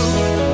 you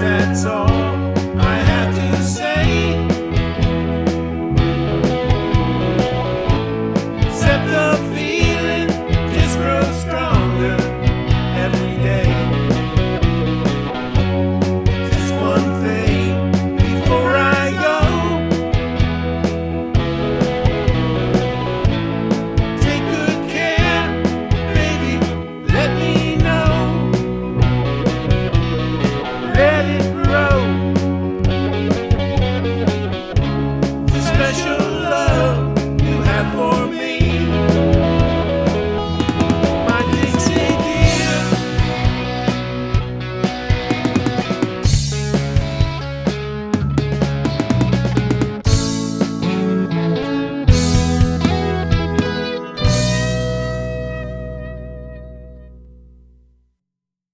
that's all.